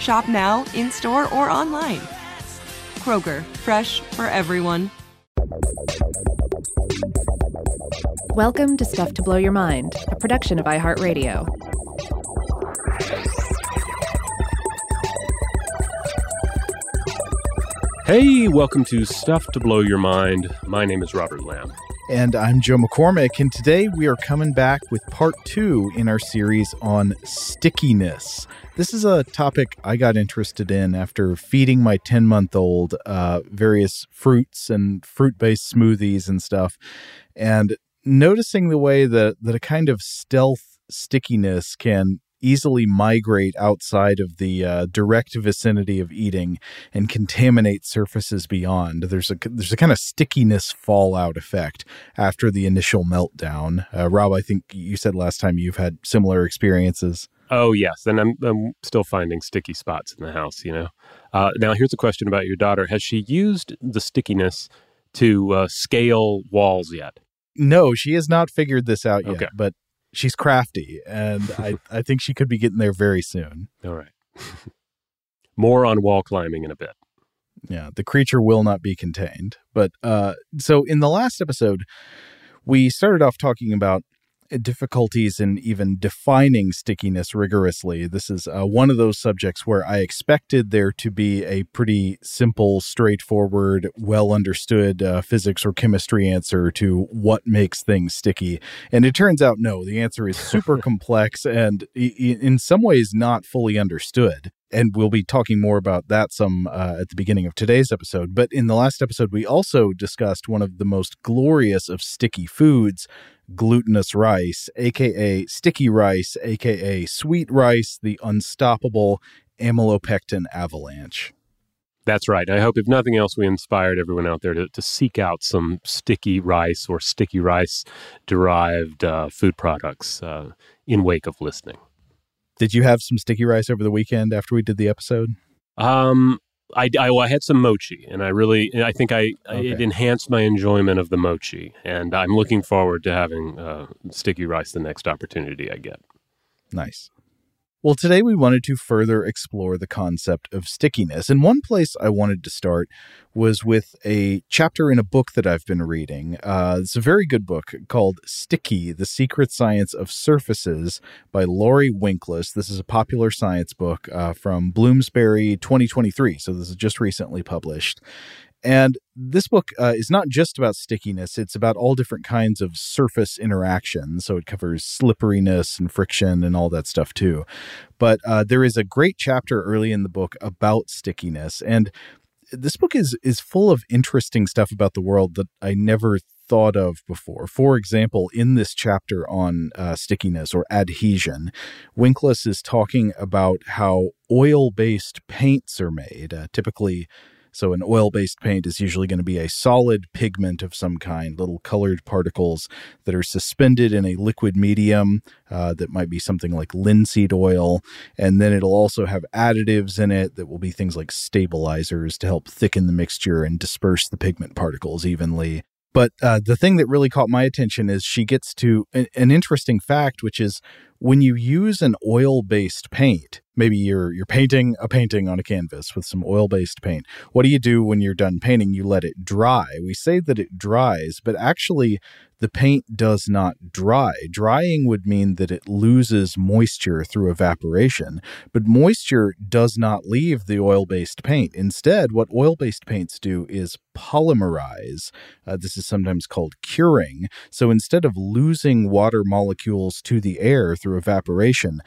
Shop now, in store, or online. Kroger, fresh for everyone. Welcome to Stuff to Blow Your Mind, a production of iHeartRadio. Hey, welcome to Stuff to Blow Your Mind. My name is Robert Lamb. And I'm Joe McCormick, and today we are coming back with part two in our series on stickiness. This is a topic I got interested in after feeding my 10 month old uh, various fruits and fruit based smoothies and stuff, and noticing the way that, that a kind of stealth stickiness can easily migrate outside of the uh, direct vicinity of eating and contaminate surfaces beyond. There's a there's a kind of stickiness fallout effect after the initial meltdown. Uh, Rob, I think you said last time you've had similar experiences. Oh yes, and I'm I'm still finding sticky spots in the house. You know. Uh, now here's a question about your daughter: Has she used the stickiness to uh, scale walls yet? No, she has not figured this out yet. Okay. But she's crafty, and I, I think she could be getting there very soon. All right. More on wall climbing in a bit. Yeah, the creature will not be contained. But uh, so in the last episode, we started off talking about difficulties in even defining stickiness rigorously. This is uh, one of those subjects where I expected there to be a pretty simple, straightforward, well understood uh, physics or chemistry answer to what makes things sticky. And it turns out, no, the answer is super complex and in some ways not fully understood and we'll be talking more about that some uh, at the beginning of today's episode. But in the last episode, we also discussed one of the most glorious of sticky foods, glutinous rice, aka sticky rice, aka sweet rice, the unstoppable amylopectin avalanche. That's right. I hope, if nothing else, we inspired everyone out there to, to seek out some sticky rice or sticky rice derived uh, food products uh, in wake of listening. Did you have some sticky rice over the weekend after we did the episode? Um, I, I, well, I had some mochi, and I really, I think I Okay. it enhanced my enjoyment of the mochi, and I'm looking forward to having uh, sticky rice the next opportunity I get. Nice. Well, today we wanted to further explore the concept of stickiness. And one place I wanted to start was with a chapter in a book that I've been reading. Uh, it's a very good book called Sticky The Secret Science of Surfaces by Laurie Winkless. This is a popular science book uh, from Bloomsbury 2023. So this is just recently published. And this book uh, is not just about stickiness, it's about all different kinds of surface interactions. So it covers slipperiness and friction and all that stuff too. But uh, there is a great chapter early in the book about stickiness. And this book is is full of interesting stuff about the world that I never thought of before. For example, in this chapter on uh, stickiness or adhesion, Winkless is talking about how oil based paints are made, uh, typically So, an oil based paint is usually going to be a solid pigment of some kind, little colored particles that are suspended in a liquid medium uh, that might be something like linseed oil. And then it'll also have additives in it that will be things like stabilizers to help thicken the mixture and disperse the pigment particles evenly. But uh, the thing that really caught my attention is she gets to an, an interesting fact, which is when you use an oil based paint, maybe you're you're painting a painting on a canvas with some oil based paint. What do you do when you're done painting? You let it dry. We say that it dries, but actually the paint does not dry. Drying would mean that it loses moisture through evaporation, but moisture does not leave the oil based paint. Instead, what oil based paints do is polymerize. Uh, this is sometimes called curing. So instead of losing water molecules to the air through evaporation,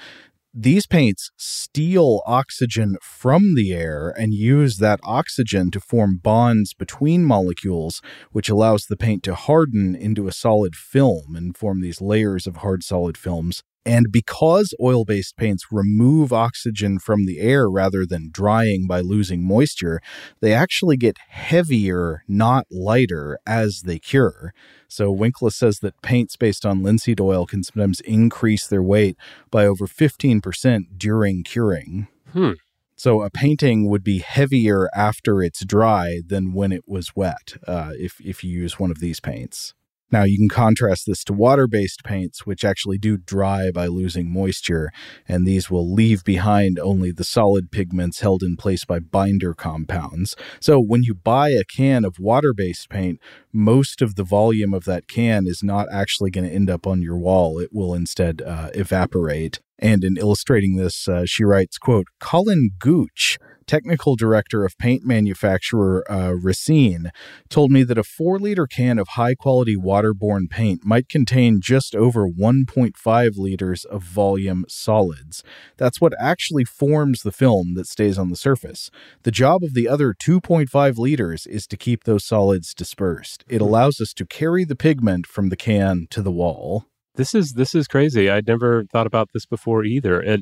these paints steal oxygen from the air and use that oxygen to form bonds between molecules, which allows the paint to harden into a solid film and form these layers of hard solid films. And because oil based paints remove oxygen from the air rather than drying by losing moisture, they actually get heavier, not lighter, as they cure. So Winkless says that paints based on linseed oil can sometimes increase their weight by over 15% during curing. Hmm. So a painting would be heavier after it's dry than when it was wet uh, if, if you use one of these paints. Now, you can contrast this to water based paints, which actually do dry by losing moisture, and these will leave behind only the solid pigments held in place by binder compounds. So, when you buy a can of water based paint, most of the volume of that can is not actually going to end up on your wall. It will instead uh, evaporate. And in illustrating this, uh, she writes, quote, Colin Gooch technical director of paint manufacturer uh, Resene, told me that a four liter can of high quality waterborne paint might contain just over 1.5 liters of volume solids. That's what actually forms the film that stays on the surface. The job of the other 2.5 liters is to keep those solids dispersed. It allows us to carry the pigment from the can to the wall. This is this is crazy. I'd never thought about this before either. It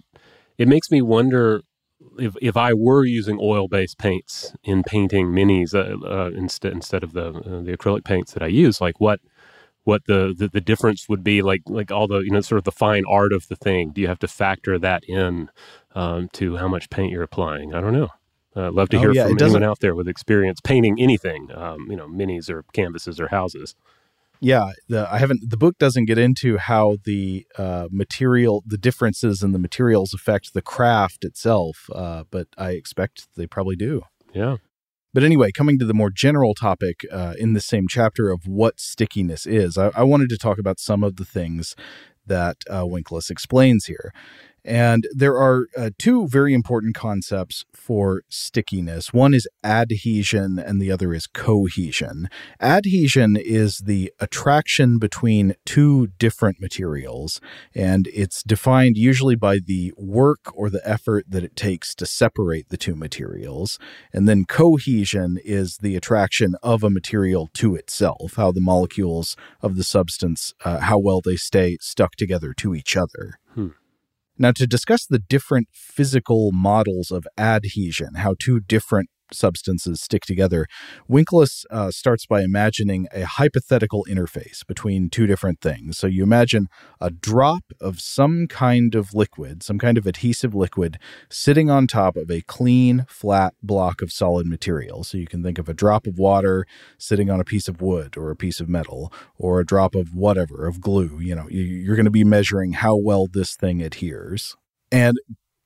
it makes me wonder if if I were using oil based paints in painting minis uh, uh, instead instead of the uh, the acrylic paints that I use, like what what the, the, the difference would be, like like all the you know sort of the fine art of the thing. Do you have to factor that in um, to how much paint you're applying? I don't know. I'd uh, love to Oh, hear yeah, from anyone out there with experience painting anything, um, you know, minis or canvases or houses. Yeah, the, I haven't. The book doesn't get into how the uh, material, the differences in the materials affect the craft itself, uh, but I expect they probably do. Yeah. But anyway, coming to the more general topic uh, in the same chapter of what stickiness is, I, I wanted to talk about some of the things that uh, Winkless explains here. And there are uh, two very important concepts for stickiness. One is adhesion, and the other is cohesion. Adhesion is the attraction between two different materials, and it's defined usually by the work or the effort that it takes to separate the two materials. And then cohesion is the attraction of a material to itself, how the molecules of the substance, uh, how well they stay stuck together to each other. Now, to discuss the different physical models of adhesion, how two different substances stick together, Winkless uh, starts by imagining a hypothetical interface between two different things. So you imagine a drop of some kind of liquid, some kind of adhesive liquid, sitting on top of a clean, flat block of solid material. So you can think of a drop of water sitting on a piece of wood or a piece of metal or a drop of whatever, of glue. You know, you're going to be measuring how well this thing adheres. And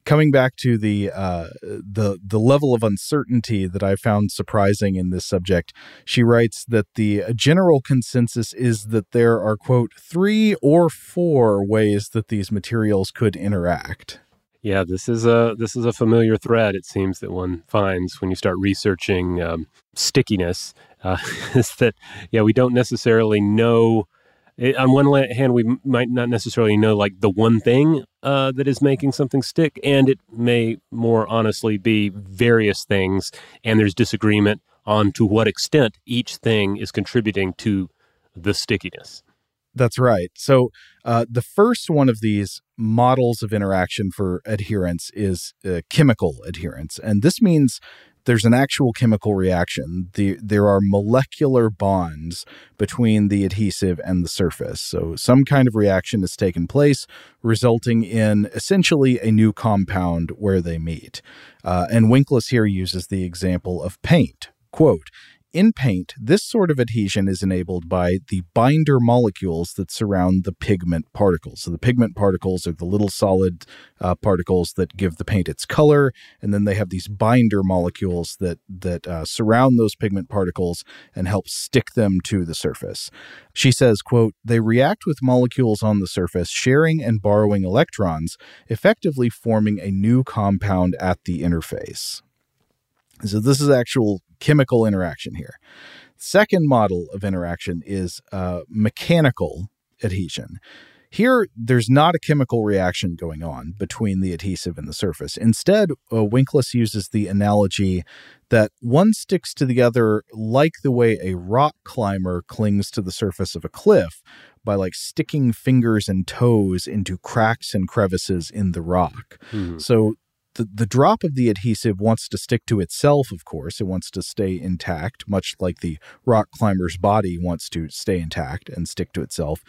coming back to the uh, the the level of uncertainty that I found surprising in this subject, she writes that the general consensus is that there are quote three or four ways that these materials could interact. Yeah, this is a this is a familiar thread. It seems that one finds when you start researching um, stickiness. Uh, is that yeah, we don't necessarily know. It, on one hand, we might not necessarily know like the one thing uh, that is making something stick, and it may more honestly be various things, and there's disagreement on to what extent each thing is contributing to the stickiness. That's right. So uh, the first one of these models of interaction for adherence is uh, chemical adherence, and this means there's an actual chemical reaction. The, there are molecular bonds between the adhesive and the surface. So some kind of reaction has taken place, resulting in essentially a new compound where they meet. Uh, and Winkless here uses the example of paint. Quote, in paint, this sort of adhesion is enabled by the binder molecules that surround the pigment particles. So, the pigment particles are the little solid uh, particles that give the paint its color, and then they have these binder molecules that that uh, surround those pigment particles and help stick them to the surface. She says, "quote They react with molecules on the surface, sharing and borrowing electrons, effectively forming a new compound at the interface." So this is actual chemical interaction here. Second model of interaction is uh, mechanical adhesion. Here, there's not a chemical reaction going on between the adhesive and the surface. Instead, uh, Winkless uses the analogy that one sticks to the other like the way a rock climber clings to the surface of a cliff by like sticking fingers and toes into cracks and crevices in the rock. Hmm. So the, the drop of the adhesive wants to stick to itself, of course. It wants to stay intact, much like the rock climber's body wants to stay intact and stick to itself.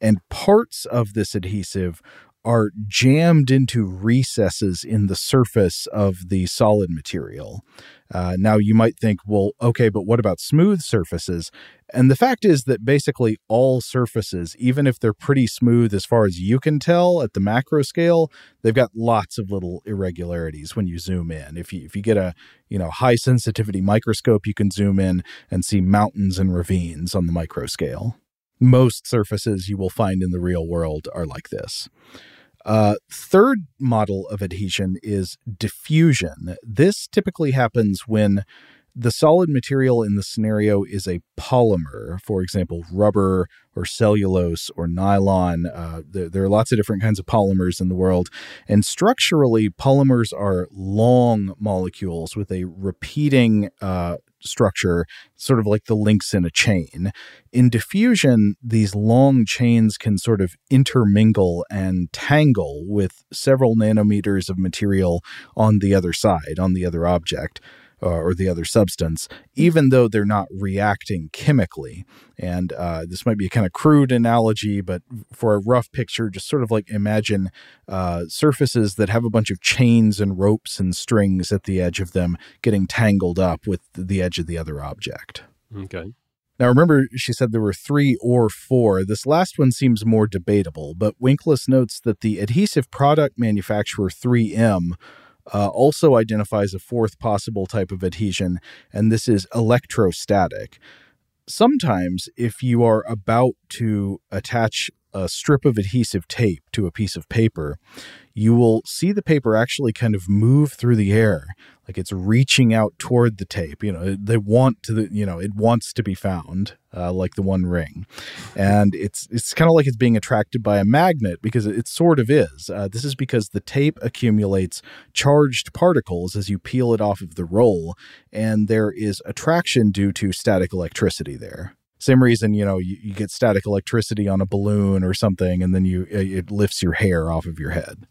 And parts of this adhesive are jammed into recesses in the surface of the solid material. Uh, now, you might think, well, okay, but what about smooth surfaces? And the fact is that basically all surfaces, even if they're pretty smooth as far as you can tell at the macro scale, they've got lots of little irregularities when you zoom in. If you if you get a you know high sensitivity microscope, you can zoom in and see mountains and ravines on the micro scale. Most surfaces you will find in the real world are like this. Uh, third model of adhesion is diffusion. This typically happens when the solid material in the scenario is a polymer, for example, rubber or cellulose or nylon. Uh, there, there, are lots of different kinds of polymers in the world. And structurally, polymers are long molecules with a repeating uh, structure, sort of like the links in a chain. In diffusion, these long chains can sort of intermingle and tangle with several nanometers of material on the other side, on the other object uh, or the other substance, even though they're not reacting chemically. And uh, this might be a kind of crude analogy, but for a rough picture, just sort of like imagine uh, surfaces that have a bunch of chains and ropes and strings at the edge of them getting tangled up with the edge of the other object. Okay. Now, remember, she said there were three or four. This last one seems more debatable, but Winkless notes that the adhesive product manufacturer 3M uh, also identifies a fourth possible type of adhesion, and this is electrostatic. Sometimes, if you are about to attach a strip of adhesive tape to a piece of paper, you will see the paper actually kind of move through the air like it's reaching out toward the tape you know they want to the you know it wants to be found uh, like the one ring. And it's it's kind of like it's being attracted by a magnet because it sort of is. Uh, this is because the tape accumulates charged particles as you peel it off of the roll and there is attraction due to static electricity there same reason you know you, you get static electricity on a balloon or something and then you it lifts your hair off of your head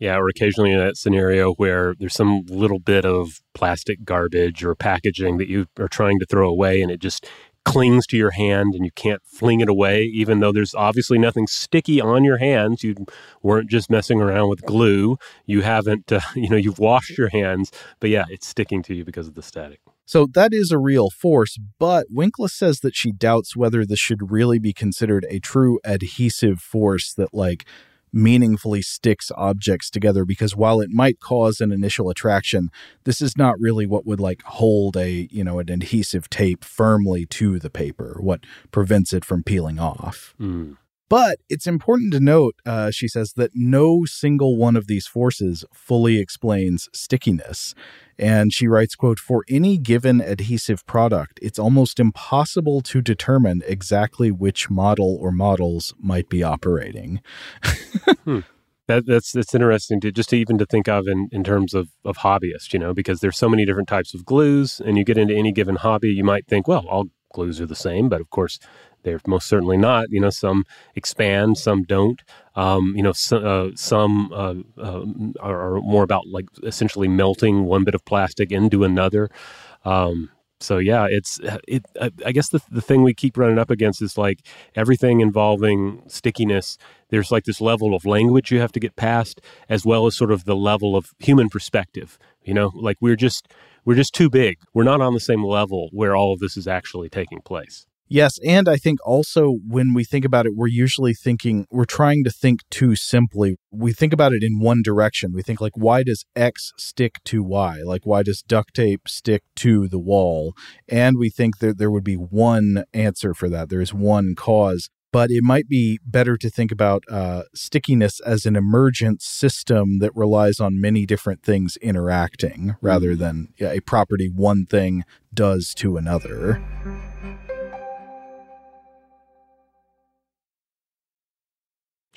yeah, or occasionally in that scenario where there's some little bit of plastic garbage or packaging that you are trying to throw away and it just clings to your hand and you can't fling it away, even though there's obviously nothing sticky on your hands. You weren't just messing around with glue. You haven't, uh, you know, you've washed your hands, but yeah, it's sticking to you because of the static. So that is a real force, but Winkless says that she doubts whether this should really be considered a true adhesive force that, like, meaningfully sticks objects together because while it might cause an initial attraction this is not really what would like hold a you know an adhesive tape firmly to the paper what prevents it from peeling off mm. But it's important to note, uh, she says, that no single one of these forces fully explains stickiness. And she writes, quote, for any given adhesive product, it's almost impossible to determine exactly which model or models might be operating. hmm. That, that's that's interesting to just to even to think of in, in terms of, of hobbyists, you know, because there's so many different types of glues and you get into any given hobby, you might think, well, all glues are the same, but of course They're most certainly not. You know, some expand, some don't. Um, you know, so, uh, some uh, uh, are more about like essentially melting one bit of plastic into another. Um, so yeah, it's it. I guess the the thing we keep running up against is like everything involving stickiness. There's like this level of language you have to get past, as well as sort of the level of human perspective. You know, like we're just we're just too big. We're not on the same level where all of this is actually taking place. Yes, and I think also when we think about it, we're usually thinking we're trying to think too simply. We think about it in one direction. We think like why does X stick to Y? Like why does duct tape stick to the wall? And we think that there would be one answer for that. There is one cause but it might be better to think about uh, stickiness as an emergent system that relies on many different things interacting rather mm. than yeah, a property one thing does to another.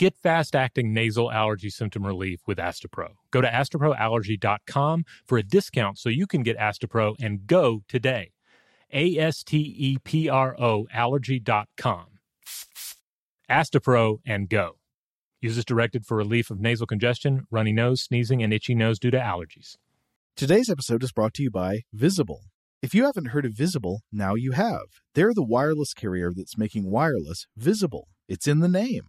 Get fast acting nasal allergy symptom relief with Astepro. Go to asteproallergy.com for a discount so you can get Astepro and go today. A S T E P R O allergy.com. Astepro and go. Use directed for relief of nasal congestion, runny nose, sneezing, and itchy nose due to allergies. Today's episode is brought to you by Visible. If you haven't heard of Visible, now you have. They're the wireless carrier that's making wireless visible. It's in the name.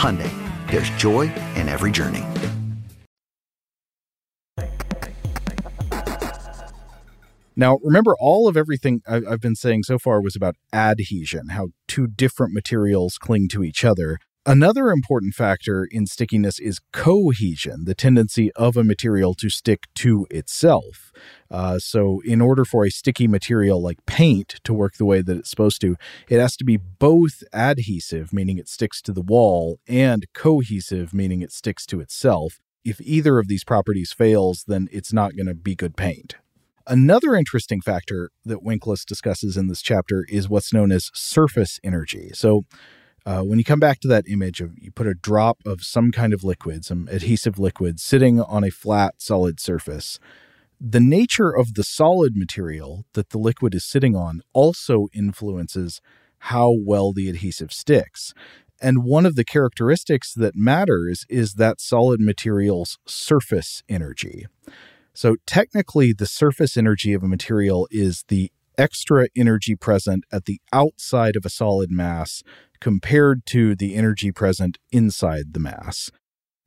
Hyundai, there's joy in every journey. Now, remember, all of everything I've been saying so far was about adhesion, how two different materials cling to each other. Another important factor in stickiness is cohesion, the tendency of a material to stick to itself. Uh, so, in order for a sticky material like paint to work the way that it's supposed to, it has to be both adhesive, meaning it sticks to the wall, and cohesive, meaning it sticks to itself. If either of these properties fails, then it's not going to be good paint. Another interesting factor that Winkless discusses in this chapter is what's known as surface energy. So, uh, when you come back to that image of you put a drop of some kind of liquid, some adhesive liquid, sitting on a flat, solid surface, the nature of the solid material that the liquid is sitting on also influences how well the adhesive sticks. And one of the characteristics that matters is that solid material's surface energy. So, technically, the surface energy of a material is the extra energy present at the outside of a solid mass compared to the energy present inside the mass.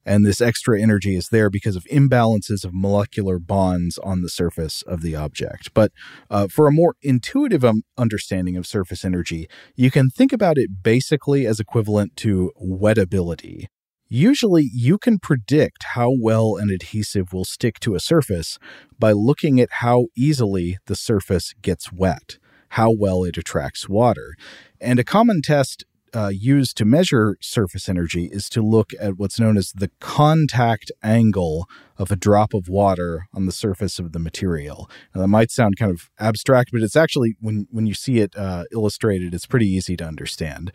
And this extra energy is there because of imbalances of molecular bonds on the surface of the object. But uh, for a more intuitive um, understanding of surface energy, you can think about it basically as equivalent to wettability. Usually, you can predict how well an adhesive will stick to a surface by looking at how easily the surface gets wet, how well it attracts water. And a common test uh, used to measure surface energy is to look at what's known as the contact angle of a drop of water on the surface of the material. Now, that might sound kind of abstract, but it's actually, when, when you see it uh, illustrated, it's pretty easy to understand.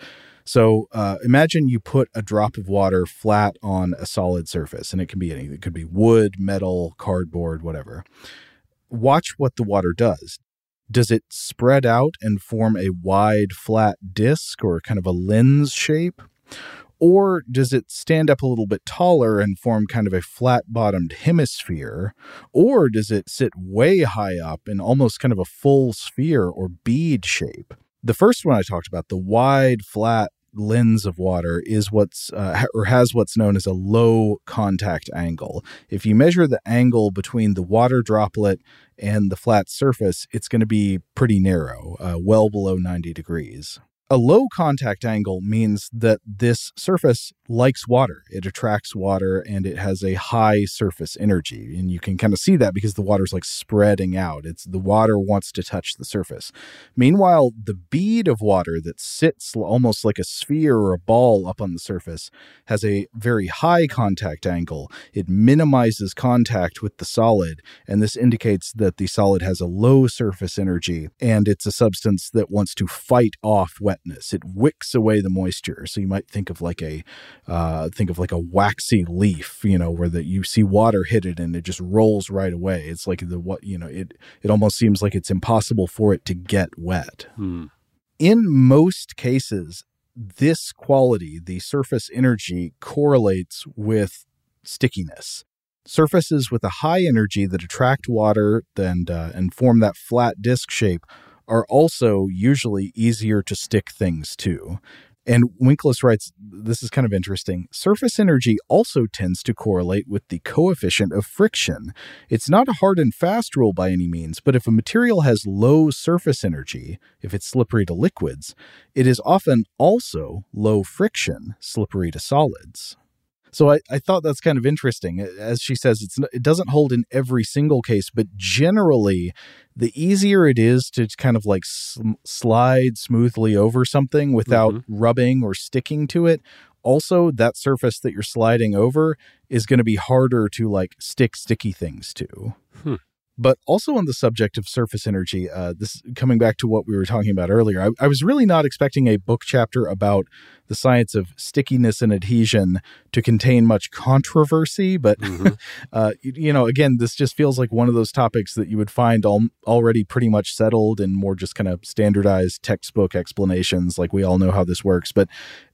So uh, imagine you put a drop of water flat on a solid surface, and it can be anything. It could be wood, metal, cardboard, whatever. Watch what the water does does it spread out and form a wide flat disc or kind of a lens shape? Or does it stand up a little bit taller and form kind of a flat bottomed hemisphere? Or does it sit way high up in almost kind of a full sphere or bead shape? The first one I talked about, the wide, flat lens of water is what's uh, or has what's known as a low contact angle. If you measure the angle between the water droplet and the flat surface, it's going to be pretty narrow, uh, well below 90 degrees. A low contact angle means that this surface likes water. It attracts water and it has a high surface energy. And you can kind of see that because the water's like spreading out. It's the water wants to touch the surface. Meanwhile, the bead of water that sits almost like a sphere or a ball up on the surface has a very high contact angle. It minimizes contact with the solid. And this indicates that the solid has a low surface energy and it's a substance that wants to fight off wet wetness. It wicks away the moisture. So you might think of like a uh, think of like a waxy leaf, you know, where that you see water hit it and it just rolls right away. It's like the what you know it it almost seems like it's impossible for it to get wet. Hmm. In most cases, this quality, the surface energy, correlates with stickiness surfaces with a high energy that attract water and uh, and form that flat disc shape are also usually easier to stick things to. And Winkless writes this is kind of interesting. Surface energy also tends to correlate with the coefficient of friction. It's not a hard and fast rule by any means, but if a material has low surface energy, if it's slippery to liquids, it is often also low friction, slippery to solids. So I, I thought that's kind of interesting. As she says, it's it doesn't hold in every single case, but generally, the easier it is to kind of like sl- slide smoothly over something without mm-hmm. rubbing or sticking to it. Also, that surface that you're sliding over is going to be harder to like stick sticky things to. Hmm. But also on the subject of surface energy, uh, this coming back to what we were talking about earlier, I, I was really not expecting a book chapter about the science of stickiness and adhesion to contain much controversy. But, mm-hmm. uh, you, you, know, again, this just feels like one of those topics that you would find all, already pretty much settled and more just kind of standardized textbook explanations. Like we all know how this works. But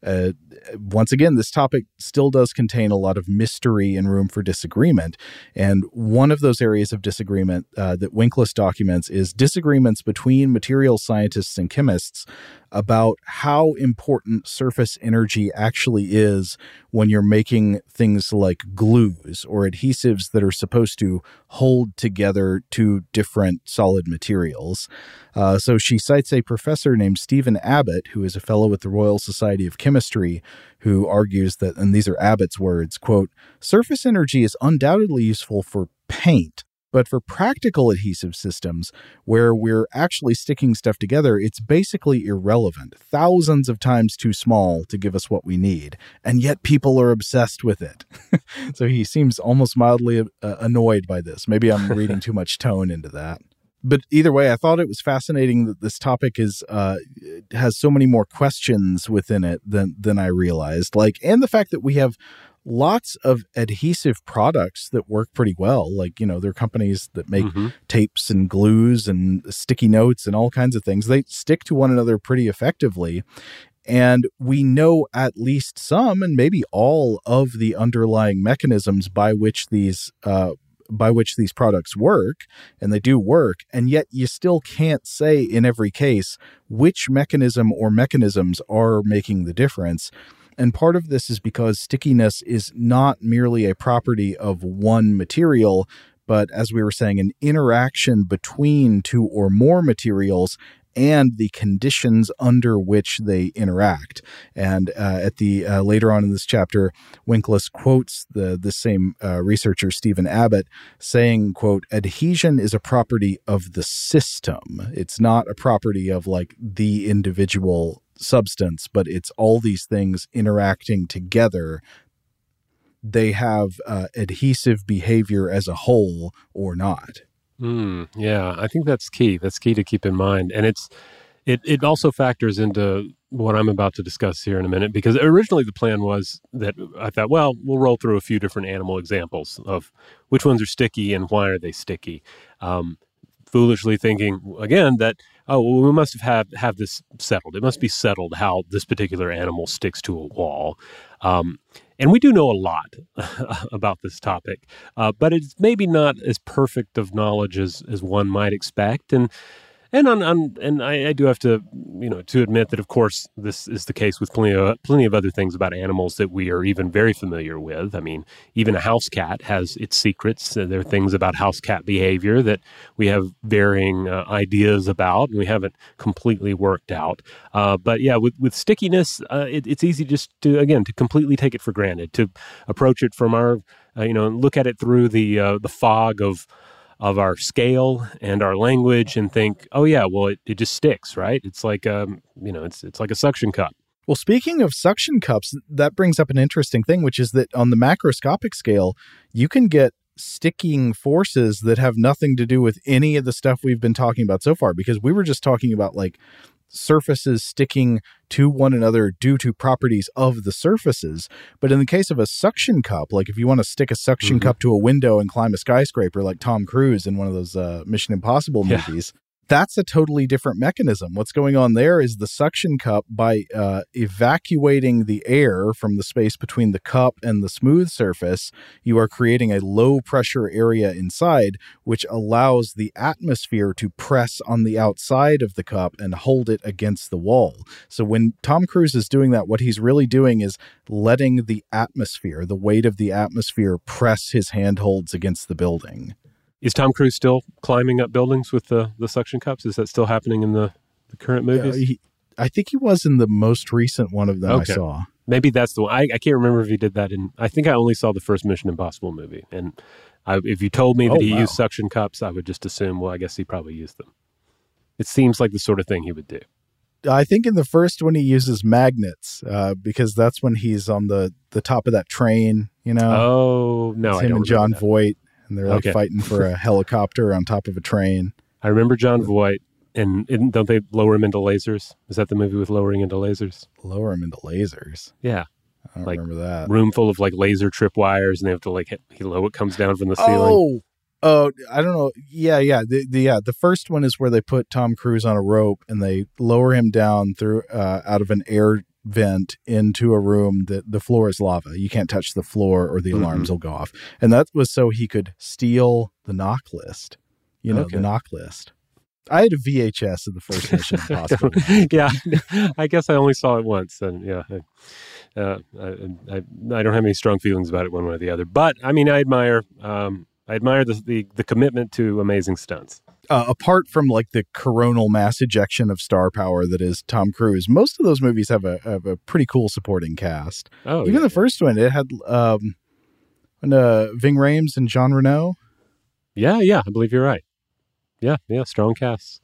uh, once again, this topic still does contain a lot of mystery and room for disagreement. And one of those areas of disagreement uh, that Winkless documents is disagreements between material scientists and chemists about how important surface energy actually is when you're making things like glues or adhesives that are supposed to hold together two different solid materials. Uh, so she cites a professor named Steven Abbott, who is a fellow with the Royal Society of Chemistry, who argues that, and these are Abbott's words, quote, surface energy is undoubtedly useful for paint but for practical adhesive systems where we're actually sticking stuff together, it's basically irrelevant, thousands of times too small to give us what we need. And yet people are obsessed with it. so he seems almost mildly uh, annoyed by this. Maybe I'm reading too much tone into that. but either way, I thought it was fascinating that this topic is uh, has so many more questions within it than than I realized. Like, and the fact that we have lots of adhesive products that work pretty well. Like, you know, there are companies that make Mhm. tapes and glues and sticky notes and all kinds of things. They stick to one another pretty effectively. And we know at least some and maybe all of the underlying mechanisms by which these uh, by which these products work, and they do work, and yet you still can't say in every case which mechanism or mechanisms are making the difference. And part of this is because stickiness is not merely a property of one material, but as we were saying, an interaction between two or more materials and the conditions under which they interact. And uh, at the uh, later on in this chapter, Winkless quotes the the same uh, researcher Steven Abbott saying, "quote Adhesion is a property of the system. It's not a property of like the individual substance, but it's all these things interacting together." They have uh, adhesive behavior as a whole or not. Mm, yeah, I think that's key. That's key to keep in mind, and it's it it also factors into what I'm about to discuss here in a minute because originally the plan was that I thought, well, we'll roll through a few different animal examples of which ones are sticky and why are they sticky. Um, foolishly thinking again that oh well we must have have, have this settled. It must be settled how this particular animal sticks to a wall. Um, and we do know a lot about this topic, uh, but it's maybe not as perfect of knowledge as, as one might expect. And and on, on and I, I do have to you know to admit that of course this is the case with plenty of plenty of other things about animals that we are even very familiar with. I mean, even a house cat has its secrets. Uh, There are things about house cat behavior that we have varying uh, ideas about, and we haven't completely worked out. Uh, but yeah, with with stickiness, uh, it, it's easy just to again to completely take it for granted, to approach it from our uh, you know look at it through the uh, the fog of of our scale and our language and think, oh yeah, well it, it just sticks, right? It's like um, you know, it's it's like a suction cup. Well, speaking of suction cups, that brings up an interesting thing, which is that on the macroscopic scale, you can get sticking forces that have nothing to do with any of the stuff we've been talking about so far, because we were just talking about like surfaces sticking to one another due to properties of the surfaces. But in the case of a suction cup, like if you want to stick a suction Mhm. cup to a window and climb a skyscraper like Tom Cruise in one of those uh, Mission Impossible movies, that's a totally different mechanism. What's going on there is the suction cup, by uh, evacuating the air from the space between the cup and the smooth surface, you are creating a low pressure area inside, which allows the atmosphere to press on the outside of the cup and hold it against the wall. So when Tom Cruise is doing that, what he's really doing is letting the atmosphere, the weight of the atmosphere, press his handholds against the building. Is Tom Cruise still climbing up buildings with the, the suction cups? Is that still happening in the, the current movies? Yeah, he, I think he was in the most recent one of them Okay. I saw. Maybe that's the one. I, I can't remember if he did that in. I think I only saw the first Mission Impossible movie, and I, if you told me that Oh, he wow. used suction cups, I would just assume. Well, I guess he probably used them. It seems like the sort of thing he would do. I think in the first one he uses magnets uh, because that's when he's on the the top of that train. You know, oh no, It's I him and Jon that. Voight, and they're like Okay. fighting for a helicopter on top of a train. I remember Jon Voight, and, and don't they lower him into lasers? Is that the movie with lowering into lasers? Lower him into lasers. Yeah, I Like, remember that. room full of like laser tripwires, and they have to like hit, he low it comes down from the ceiling. Oh, oh, I don't know. Yeah, yeah, the, the yeah. The first one is where they put Tom Cruise on a rope and they lower him down through uh, out of an air vent into a room that the floor is lava. You can't touch the floor or the Mhm. alarms will go off. And that was so he could steal the NOC list. You know, Okay. the NOC list. I had a VHS of the first Mission Impossible. yeah, I guess I only saw it once, and yeah, I, uh, I, I, I don't have any strong feelings about it one way or the other. But I mean, I admire, um, I admire the, the the commitment to amazing stunts. Uh, apart from like the coronal mass ejection of star power that is Tom Cruise, most of those movies have a have a pretty cool supporting cast. Oh, Even yeah. the first one, it had um, and, uh, Ving Rhames and Jean Reno. Yeah, yeah, I believe you're right. Yeah, yeah, strong casts.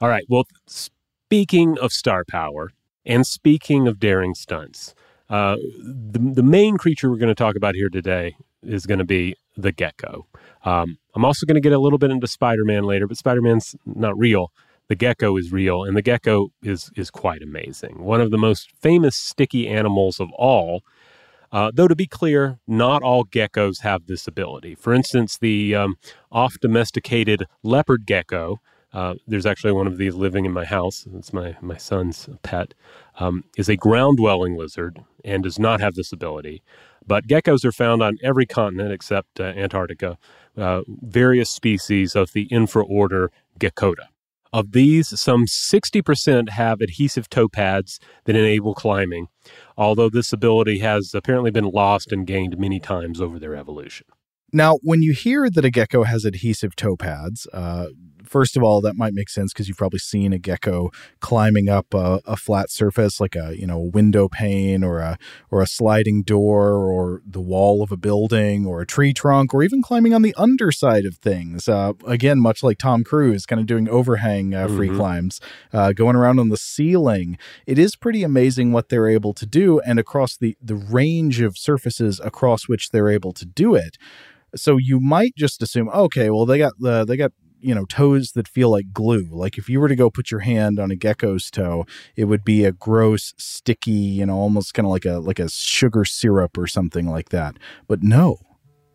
All right. Well, speaking of star power and speaking of daring stunts, uh, the the main creature we're going to talk about here today is going to be the gecko. Um, I'm also going to get a little bit into Spider Man later, but Spider Man's not real. The gecko is real, and the gecko is is quite amazing. One of the most famous sticky animals of all. Uh, though to be clear, not all geckos have this ability. For instance, the um, oft domesticated leopard gecko. Uh, there's actually one of these living in my house. It's my my son's pet. Um, is a ground dwelling lizard and does not have this ability. But geckos are found on every continent except uh, Antarctica. Uh, various species of the infraorder Gekkota. Of these, some 60% have adhesive toe pads that enable climbing, although this ability has apparently been lost and gained many times over their evolution. Now, when you hear that a gecko has adhesive toe pads, uh, first of all, that might make sense because you've probably seen a gecko climbing up a, a, flat surface like a you know window pane or a or a sliding door or the wall of a building or a tree trunk or even climbing on the underside of things. Uh, again, much like Tom Cruise, kind of doing overhang uh, free mm-hmm. climbs, uh, going around on the ceiling. It is pretty amazing what they're able to do, and across the the range of surfaces across which they're able to do it. So you might just assume, okay, well they got the they got you know toes that feel like glue. Like if you were to go put your hand on a gecko's toe, it would be a gross, sticky, you know, almost kind of like a like a sugar syrup or something like that. But no,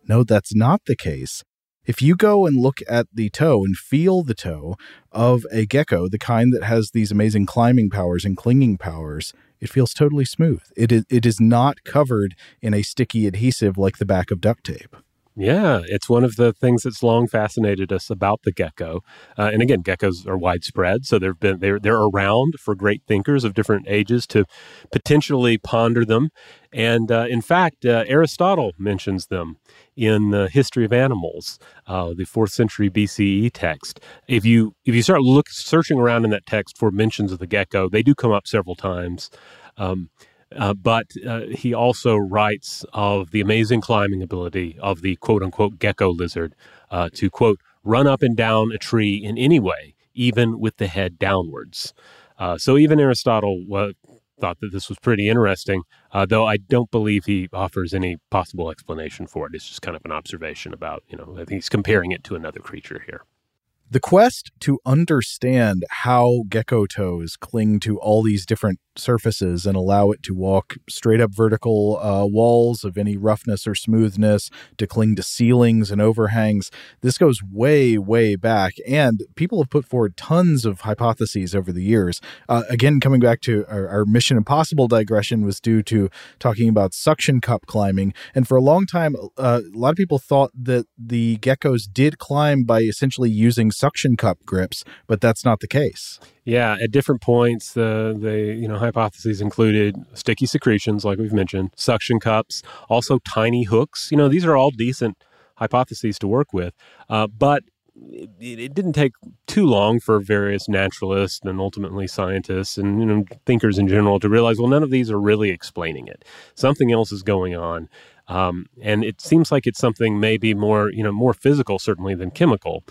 no, that's not the case. If you go and look at the toe and feel the toe of a gecko, the kind that has these amazing climbing powers and clinging powers, it feels totally smooth. It is, it is not covered in a sticky adhesive like the back of duct tape. Yeah, it's one of the things that's long fascinated us about the gecko. Uh, and again, geckos are widespread, so they've been they're they're around for great thinkers of different ages to potentially ponder them. And uh, in fact, uh, Aristotle mentions them in the History of Animals, uh, the fourth century BCE text. If you if you start look searching around in that text for mentions of the gecko, they do come up several times. Um, uh, but uh, he also writes of the amazing climbing ability of the quote unquote gecko lizard uh, to quote, run up and down a tree in any way, even with the head downwards. Uh, so even Aristotle thought that this was pretty interesting, uh, though I don't believe he offers any possible explanation for it. It's just kind of an observation about, you know, I think he's comparing it to another creature here. The quest to understand how gecko toes cling to all these different surfaces and allow it to walk straight up vertical uh, walls of any roughness or smoothness, to cling to ceilings and overhangs. This goes way, way back, and people have put forward tons of hypotheses over the years. Uh, again, coming back to our, our, Mission Impossible digression was due to talking about suction cup climbing, and for a long time, uh, a lot of people thought that the geckos did climb by essentially using suction cup grips, but that's not the case. Yeah, at different points, the the you know hypotheses included sticky secretions, like we've mentioned, suction cups, also tiny hooks. You know, these are all decent hypotheses to work with, uh, but it, it, didn't take too long for various naturalists and ultimately scientists and you know thinkers in general to realize, well, none of these are really explaining it. Something else is going on. Um, and it seems like it's something maybe more, you know, more physical certainly than chemical.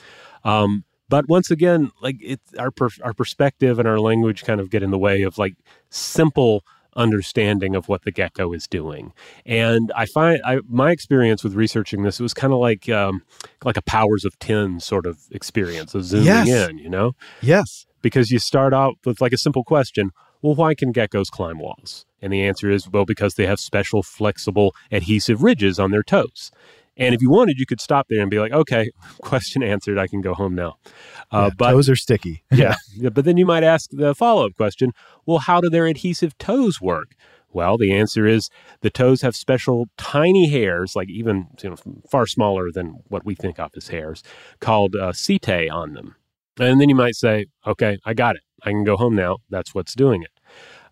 Um, but once again, like it's our per, our perspective and our language kind of get in the way of like simple understanding of what the gecko is doing. And I find I, my experience with researching this it was kind of like um, like a powers of ten sort of experience of zooming yes. in, you know? Yes. Because you start out with like a simple question. Well, why can geckos climb walls? And the answer is, well, because they have special flexible adhesive ridges on their toes. And if you wanted, you could stop there and be like, okay, question answered. I can go home now. Uh, yeah, but toes are sticky. yeah, yeah. But then you might ask the follow up question well, how do their adhesive toes work? Well, the answer is the toes have special tiny hairs, like even you know, far smaller than what we think of as hairs, called uh, setae on them. And then you might say, okay, I got it. I can go home now. That's what's doing it.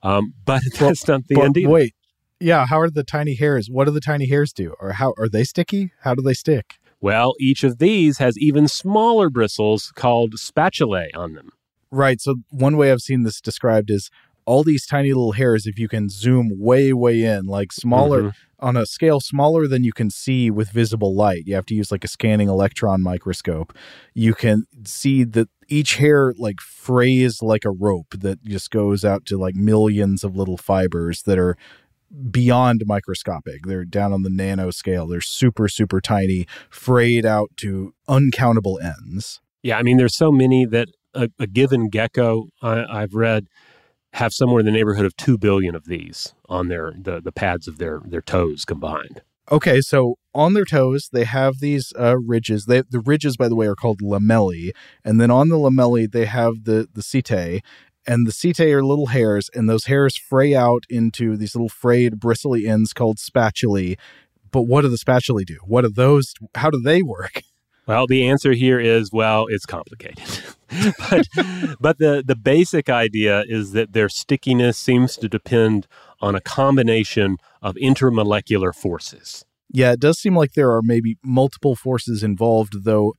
Um, but that's not the end either. Wait, yeah, how are the tiny hairs? What do the tiny hairs do? Or how are they sticky? How do they stick? Well, each of these has even smaller bristles called spatulae on them. Right. So one way I've seen this described is all these tiny little hairs if you can zoom way way in like smaller mm-hmm. on a scale smaller than you can see with visible light you have to use like a scanning electron microscope you can see that each hair like frays like a rope that just goes out to like millions of little fibers that are beyond microscopic. They're down on the nano scale. They're super, super tiny, frayed out to uncountable ends. Yeah, I mean, there's so many that a, a given gecko I, I've read have somewhere in the neighborhood of two billion of these on their the, the pads of their their toes combined. Okay, so on their toes they have these uh, ridges. They, the ridges, by the way, are called lamellae, and then on the lamellae they have the the setae, and the setae are little hairs, and those hairs fray out into these little frayed, bristly ends called spatulae. But what do the spatulae do? What are those? How do they work? Well, the answer here is well, it's complicated. but but the the basic idea is that their stickiness seems to depend on a combination of intermolecular forces. Yeah, it does seem like there are maybe multiple forces involved, though.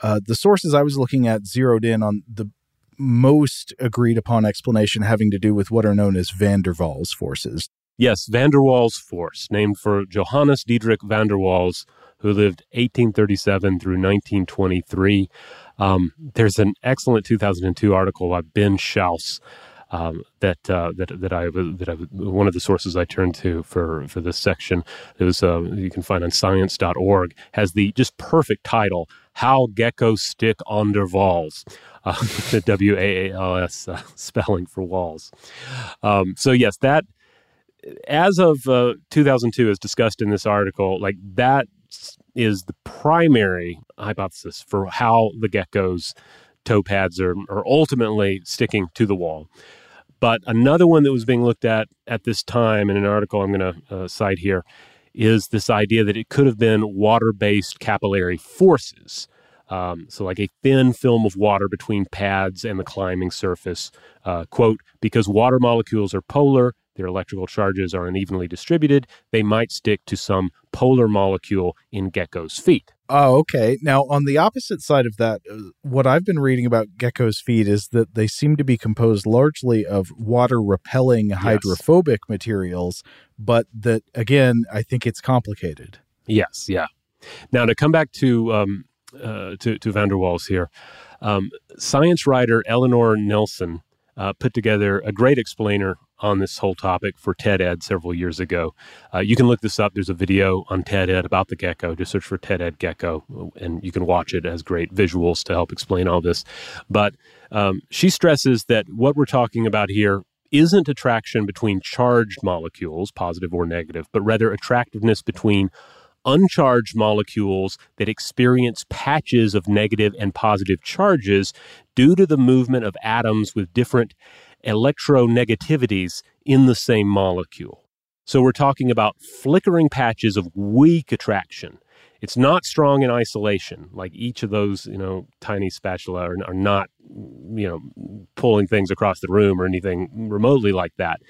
Uh, the sources I was looking at zeroed in on the most agreed upon explanation having to do with what are known as van der Waals forces. Yes, van der Waals force, named for Johannes Diderik van der Waals, who lived 1837 through 1923. Um, there's an excellent 2002 article by Ben Shouse um, that uh, that that I that I one of the sources I turned to for for this section. It was uh, you can find on science.org has the just perfect title: "How Geckos Stick their Walls." Uh, the W A A L S uh, spelling for walls. Um, so yes, that as of uh, 2002, as discussed in this article, like that is the primary hypothesis for how the gecko's toe pads are, are ultimately sticking to the wall. But another one that was being looked at at this time in an article I'm going to uh, cite here is this idea that it could have been water based capillary forces. Um, so, like a thin film of water between pads and the climbing surface. Uh, quote, because water molecules are polar, their electrical charges are unevenly distributed, they might stick to some polar molecule in gecko's feet. Oh, okay. Now, on the opposite side of that, uh, what I've been reading about gecko's feet is that they seem to be composed largely of water repelling hydrophobic yes. materials, but that, again, I think it's complicated. Yes, yeah. Now, to come back to, um, uh, to, to van der Waals here, um, science writer Eleanor Nelson uh, put together a great explainer on this whole topic for TED Ed several years ago. Uh, you can look this up. There's a video on TED Ed about the gecko. Just search for TED Ed gecko, and you can watch it. has great visuals to help explain all this. But um, she stresses that what we're talking about here isn't attraction between charged molecules, positive or negative, but rather attractiveness between uncharged molecules that experience patches of negative and positive charges due to the movement of atoms with different electronegativities in the same molecule. So we're talking about flickering patches of weak attraction. It's not strong in isolation, like each of those, you know, tiny spatula are, are not, you know, pulling things across the room or anything remotely like that.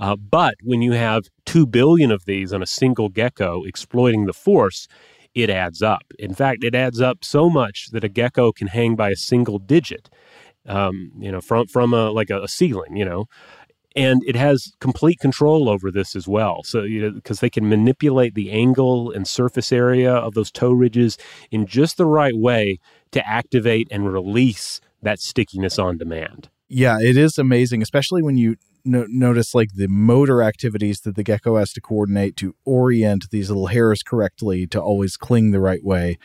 Uh, but when you have two billion of these on a single gecko exploiting the force, it adds up. In fact, it adds up so much that a gecko can hang by a single digit um, you know, from from a like a, a, ceiling, you know, and it has complete control over this as well. So you know, because they can manipulate the angle and surface area of those toe ridges in just the right way to activate and release that stickiness on demand. Yeah, it is amazing, especially when you no- notice like the motor activities that the gecko has to coordinate to orient these little hairs correctly to always cling the right way.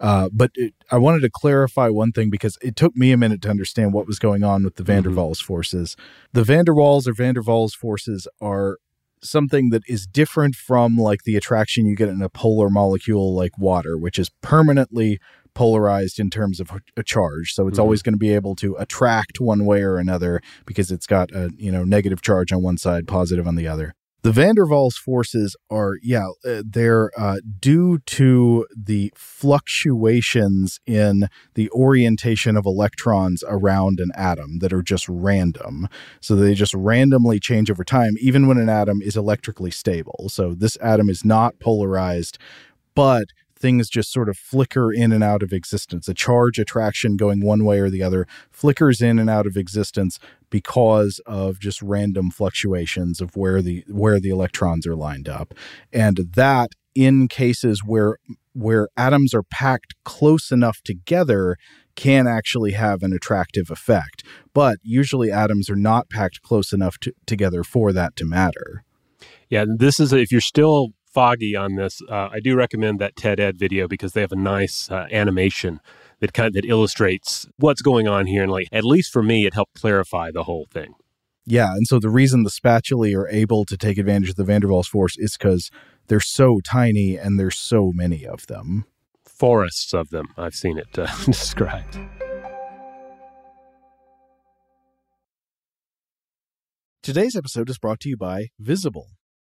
Uh, but it, I wanted to clarify one thing because it took me a minute to understand what was going on with the van der mm-hmm. Waals forces. The van der Waals or van der Waals forces are something that is different from like the attraction you get in a polar molecule like water, which is permanently polarized in terms of a charge. So it's mm-hmm. always going to be able to attract one way or another because it's got a, you know, negative charge on one side, positive on the other. The van der Waals forces are, yeah, uh, they're uh, due to the fluctuations in the orientation of electrons around an atom that are just random. So they just randomly change over time, even when an atom is electrically stable. So this atom is not polarized, but things just sort of flicker in and out of existence. A charge attraction going one way or the other flickers in and out of existence because of just random fluctuations of where the where the electrons are lined up. And that in cases where where atoms are packed close enough together can actually have an attractive effect. But usually atoms are not packed close enough to, together for that to matter. Yeah, this is if you're still foggy on this, uh, I do recommend that TED Ed video because they have a nice uh, animation that kind of, that illustrates what's going on here, and like at least for me, it helped clarify the whole thing. Yeah, and so the reason the spatulae are able to take advantage of the van der Waals force is because they're so tiny and there's so many of them. Forests of them. I've seen it uh, described. Today's episode is brought to you by Visible.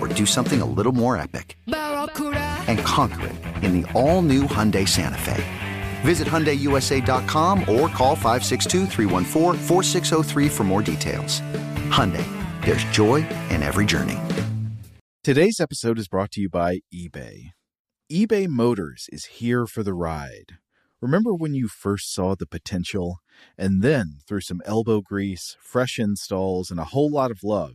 or do something a little more epic? And conquer it in the all-new Hyundai Santa Fe. Visit HyundaiUSA.com or call 562 for more details. Hyundai, there's joy in every journey. Today's episode is brought to you by eBay. eBay Motors is here for the ride. Remember when you first saw the potential? And then, through some elbow grease, fresh installs, and a whole lot of love,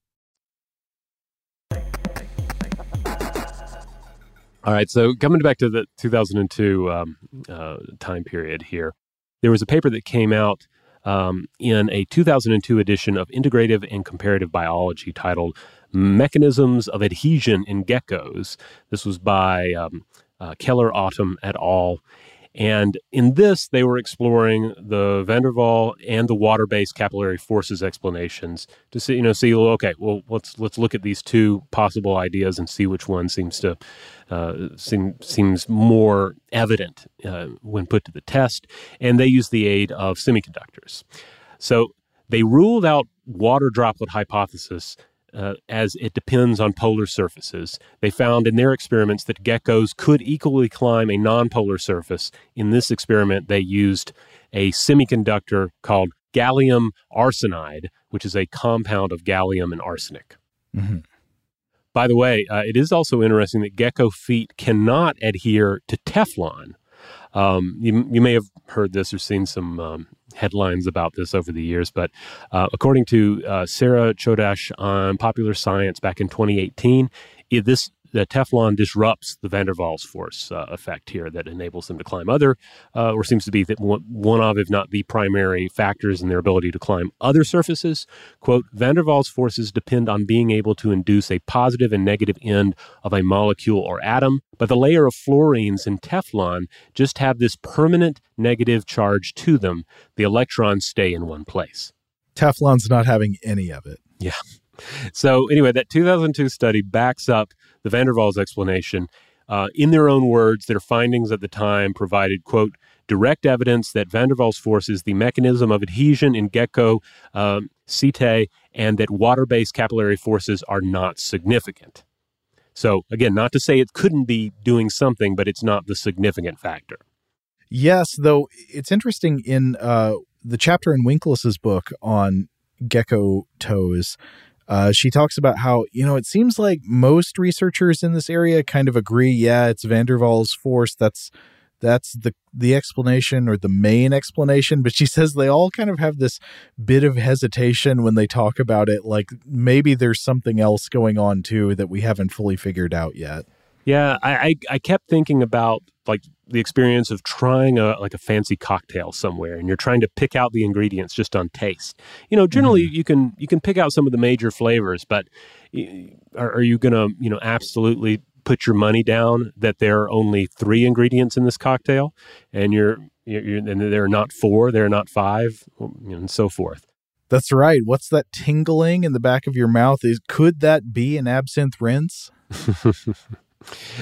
All right, so coming back to the 2002 um, uh, time period here, there was a paper that came out um, in a 2002 edition of Integrative and Comparative Biology titled Mechanisms of Adhesion in Geckos. This was by um, uh, Kellar Autumn et al. And in this, they were exploring the van der Waal and the water-based capillary forces explanations to see, you know, see, okay, well, let's let's look at these two possible ideas and see which one seems to uh, seem, seems more evident uh, when put to the test. And they used the aid of semiconductors. So they ruled out water droplet hypothesis uh, as it depends on polar surfaces. They found in their experiments that geckos could equally climb a nonpolar surface. In this experiment, they used a semiconductor called gallium arsenide, which is a compound of gallium and arsenic. Mm-hmm. By the way, uh, it is also interesting that gecko feet cannot adhere to Teflon. Um, you, you may have heard this or seen some um, headlines about this over the years, but uh, according to uh, Sara Chodosh on Popular Science back in 2018, it, this the Teflon disrupts the van der Waals force uh, effect here that enables them to climb other, uh, or seems to be that one of, if not the primary factors in their ability to climb other surfaces. Quote, van der Waals forces depend on being able to induce a positive and negative end of a molecule or atom, but the layer of fluorines in Teflon just have this permanent negative charge to them. The electrons stay in one place. Teflon's not having any of it. Yeah. So, anyway, that 2002 study backs up the van der Waals explanation. Uh, in their own words, their findings at the time provided, quote, direct evidence that van der Waals force is the mechanism of adhesion in gecko um, setae and that water based capillary forces are not significant. So, again, not to say it couldn't be doing something, but it's not the significant factor. Yes, though it's interesting in uh, the chapter in Winkless's book on gecko toes. Uh, she talks about how you know it seems like most researchers in this area kind of agree. Yeah, it's van der Waals force. That's that's the the explanation or the main explanation. But she says they all kind of have this bit of hesitation when they talk about it. Like maybe there's something else going on too that we haven't fully figured out yet. Yeah, I, I, I kept thinking about like the experience of trying a like a fancy cocktail somewhere and you're trying to pick out the ingredients just on taste. You know, generally mm-hmm. you can you can pick out some of the major flavors, but are, are you going to, you know, absolutely put your money down that there are only 3 ingredients in this cocktail and you're, you're, you're and there are not 4, there are not 5, and so forth. That's right. What's that tingling in the back of your mouth? Is could that be an absinthe rinse?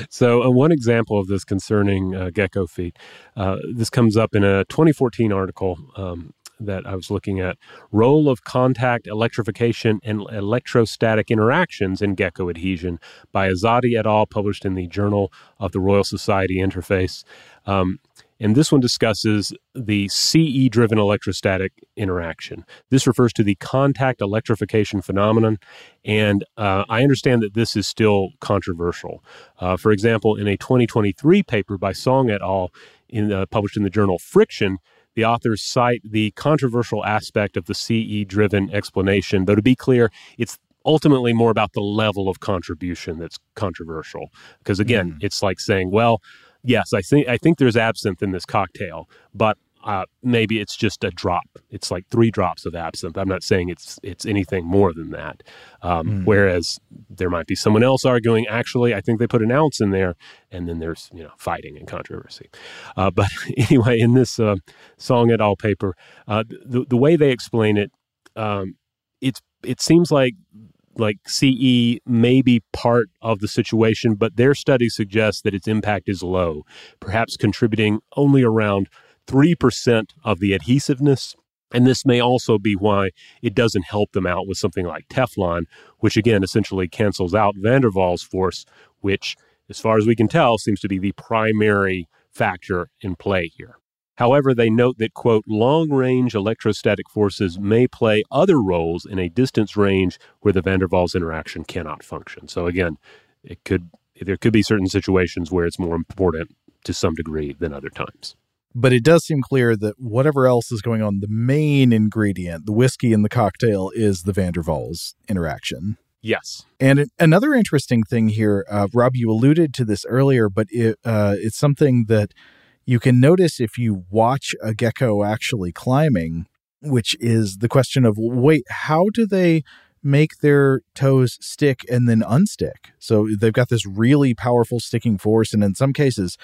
So, uh, one example of this concerning uh, gecko feet, uh, this comes up in a 2014 article um, that I was looking at role of contact electrification and electrostatic interactions in gecko adhesion by Izadi et al., published in the Journal of the Royal Society Interface. Um, and this one discusses the CE driven electrostatic interaction. This refers to the contact electrification phenomenon. And uh, I understand that this is still controversial. Uh, for example, in a 2023 paper by Song et al., in, uh, published in the journal Friction, the authors cite the controversial aspect of the CE driven explanation, though to be clear, it's ultimately more about the level of contribution that's controversial. Because again, mm. it's like saying, well, yes, I think I think there's absinthe in this cocktail, but uh, maybe it's just a drop. It's like three drops of absinthe. I'm not saying it's it's anything more than that. Um, mm. Whereas there might be someone else arguing, actually, I think they put an ounce in there, and then there's you know fighting and controversy. Uh, but anyway, in this uh, Song at all paper, uh, the the way they explain it, um, it's it seems like like CE may be part of the situation, but their study suggests that its impact is low, perhaps contributing only around 3% of the adhesiveness. And this may also be why it doesn't help them out with something like Teflon, which again essentially cancels out van der Waals force, which, as far as we can tell, seems to be the primary factor in play here. However, they note that, quote, long range electrostatic forces may play other roles in a distance range where the van der Waals interaction cannot function. So, again, it could there could be certain situations where it's more important to some degree than other times. But it does seem clear that whatever else is going on, the main ingredient, the whiskey in the cocktail, is the van der Waals interaction. Yes. And another interesting thing here, uh, Rob, you alluded to this earlier, but it, uh, it's something that you can notice if you watch a gecko actually climbing, which is the question of wait, how do they make their toes stick and then unstick? So they've got this really powerful sticking force, and in some cases,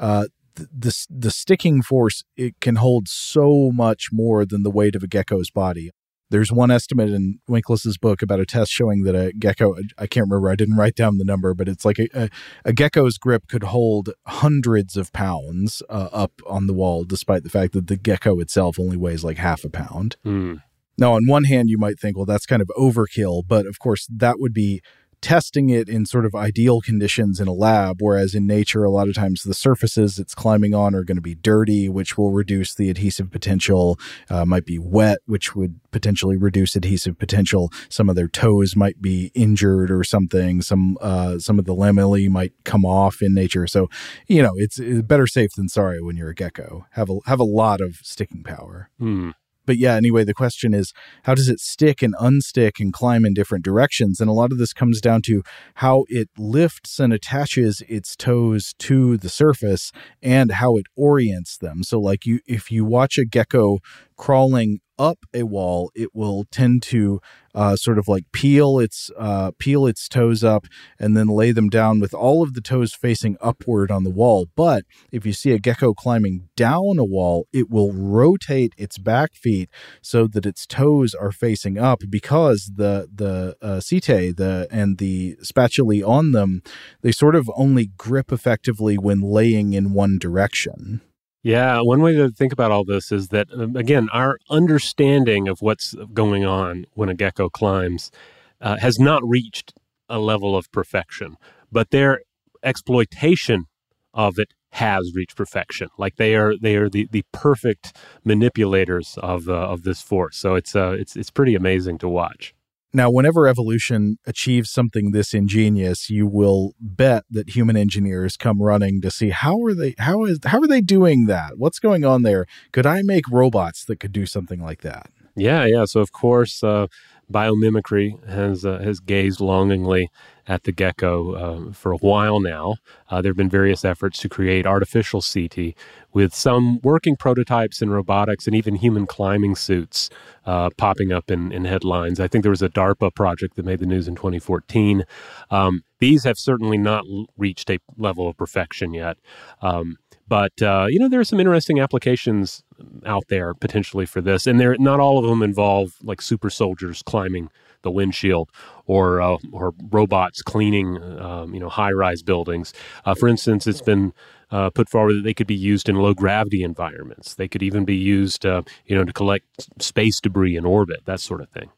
uh, the the sticking force it can hold so much more than the weight of a gecko's body. There's one estimate in Winkless's book about a test showing that a gecko, I can't remember, I didn't write down the number, but it's like a, a, a gecko's grip could hold hundreds of pounds uh, up on the wall, despite the fact that the gecko itself only weighs like half a pound. Mm. Now, on one hand, you might think, well, that's kind of overkill, but of course, that would be testing it in sort of ideal conditions in a lab, whereas in nature, a lot of times the surfaces it's climbing on are going to be dirty, which will reduce the adhesive potential, uh, might be wet, which would potentially reduce adhesive potential. Some of their toes might be injured or something. Some, uh, some of the lamellae might come off in nature. So, you know, it's, it's better safe than sorry when you're a gecko. Have a, have a lot of sticking power. Hmm. But yeah, anyway, the question is how does it stick and unstick and climb in different directions? And a lot of this comes down to how it lifts and attaches its toes to the surface and how it orients them. So like you if you watch a gecko crawling up a wall, it will tend to uh, sort of like peel its uh, peel its toes up and then lay them down with all of the toes facing upward on the wall. But if you see a gecko climbing down a wall, it will rotate its back feet so that its toes are facing up because the the uh, setae the and the spatulae on them they sort of only grip effectively when laying in one direction. Yeah, one way to think about all this is that, um, again, our understanding of what's going on when a gecko climbs uh, has not reached a level of perfection, but their exploitation of it has reached perfection. Like they are, they are the, the perfect manipulators of uh, of this force. So it's uh, it's it's pretty amazing to watch. Now, whenever evolution achieves something this ingenious, you will bet that human engineers come running to see how are they how is how are they doing that? What's going on there? Could I make robots that could do something like that? Yeah, yeah. So of course, uh, biomimicry has uh, has gazed longingly at the gecko uh, for a while now. Uh, there have been various efforts to create artificial setae with some working prototypes in robotics and even human climbing suits uh, popping up in, in headlines. I think there was a DARPA project that made the news in 2014. Um, these have certainly not reached a level of perfection yet. Um, but uh, you know, there are some interesting applications out there potentially for this, and they're not all of them involve like super soldiers climbing the windshield or uh, or robots cleaning um, you know high rise buildings. Uh, for instance, it's been uh, put forward that they could be used in low gravity environments. They could even be used uh, you know to collect space debris in orbit, that sort of thing.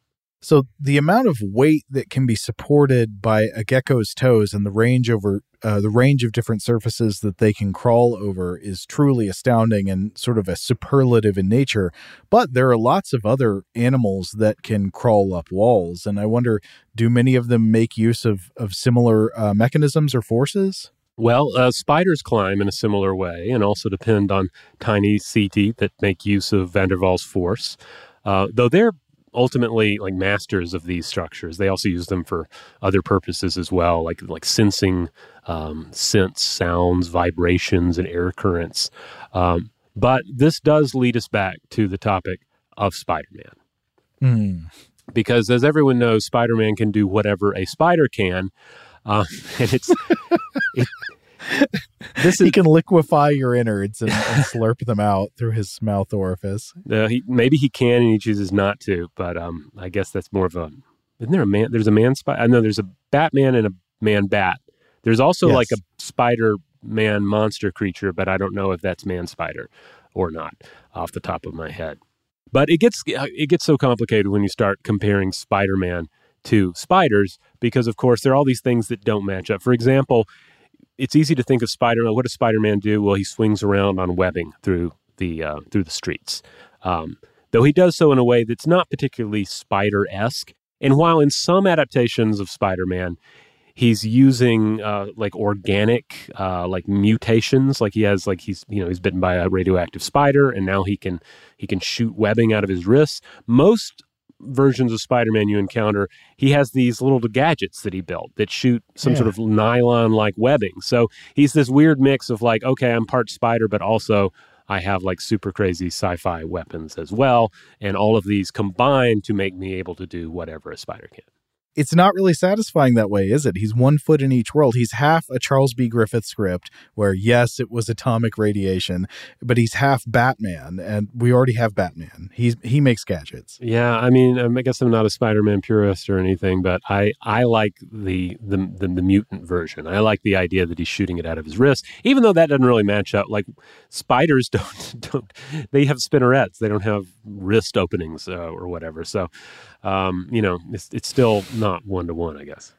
So the amount of weight that can be supported by a gecko's toes and the range over uh, the range of different surfaces that they can crawl over is truly astounding and sort of a superlative in nature. But there are lots of other animals that can crawl up walls, and I wonder, do many of them make use of of similar uh, mechanisms or forces? Well, uh, spiders climb in a similar way and also depend on tiny setae that make use of van der Waals force. Uh, though they're ultimately like masters of these structures. They also use them for other purposes as well, like like sensing um, sense sounds, vibrations, and air currents. Um, but this does lead us back to the topic of Spider-Man. Mm. Because as everyone knows, Spider-Man can do whatever a spider can, uh, and it's it, this he can liquefy your innards and, and, slurp them out through his mouth orifice. Uh, he, maybe he can and he chooses not to, but um, I guess that's more of a. Isn't there a man? There's a man spider. I know there's a Batman and a man bat. There's also yes. like a Spider Man monster creature, but I don't know if that's man spider or not off the top of my head. But it gets it gets so complicated when you start comparing Spider Man to spiders because, of course, there are all these things that don't match up. For example, it's easy to think of Spider-Man. What does Spider-Man do? Well, he swings around on webbing through the uh, through the streets. Um, though he does so in a way that's not particularly spider-esque. And while in some adaptations of Spider-Man, he's using uh, like organic uh, like mutations, like he has like he's you know he's bitten by a radioactive spider, and now he can he can shoot webbing out of his wrists. Most versions of Spider-Man you encounter, he has these little gadgets that he built that shoot some yeah. sort of nylon-like webbing. So he's this weird mix of like, okay, I'm part spider, but also I have like super crazy sci-fi weapons as well, and all of these combine to make me able to do whatever a spider can it's not really satisfying that way, is it? He's one foot in each world. He's half a Charles B. Griffith script where, yes, it was atomic radiation, but he's half Batman, and we already have Batman. He's he makes gadgets. Yeah, I mean, um, I guess I'm not a Spider-Man purist or anything, but I I like the the the, the mutant version. I like the idea that he's shooting it out of his wrist, even though that doesn't really match up. Like spiders don't don't they have spinnerets? They don't have wrist openings uh, or whatever. So um, you know, it's, it's still not one to one, I guess.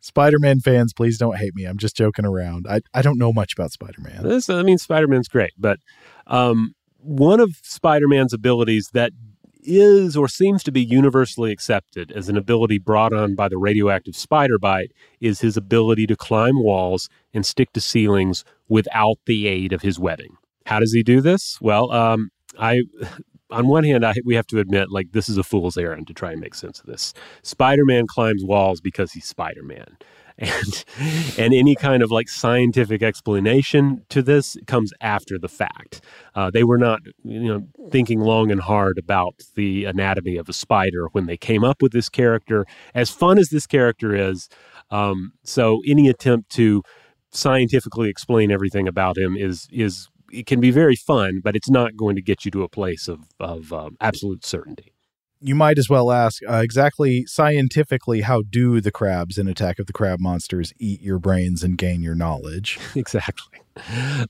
Spider Man fans, please don't hate me. I'm just joking around. I, I don't know much about Spider Man. I mean, Spider Man's great, but um, one of Spider Man's abilities that is or seems to be universally accepted as an ability brought on by the radioactive spider bite is his ability to climb walls and stick to ceilings without the aid of his webbing. How does he do this? Well, um, I on one hand, I, we have to admit, like, this is a fool's errand to try and make sense of this. Spider Man climbs walls because he's Spider Man. And, and any kind of like scientific explanation to this comes after the fact. Uh, they were not, you know, thinking long and hard about the anatomy of a spider when they came up with this character. As fun as this character is, um, so any attempt to scientifically explain everything about him is is it can be very fun, but it's not going to get you to a place of of um, absolute certainty. You might as well ask uh, exactly scientifically how do the crabs in Attack of the Crab Monsters eat your brains and gain your knowledge? exactly.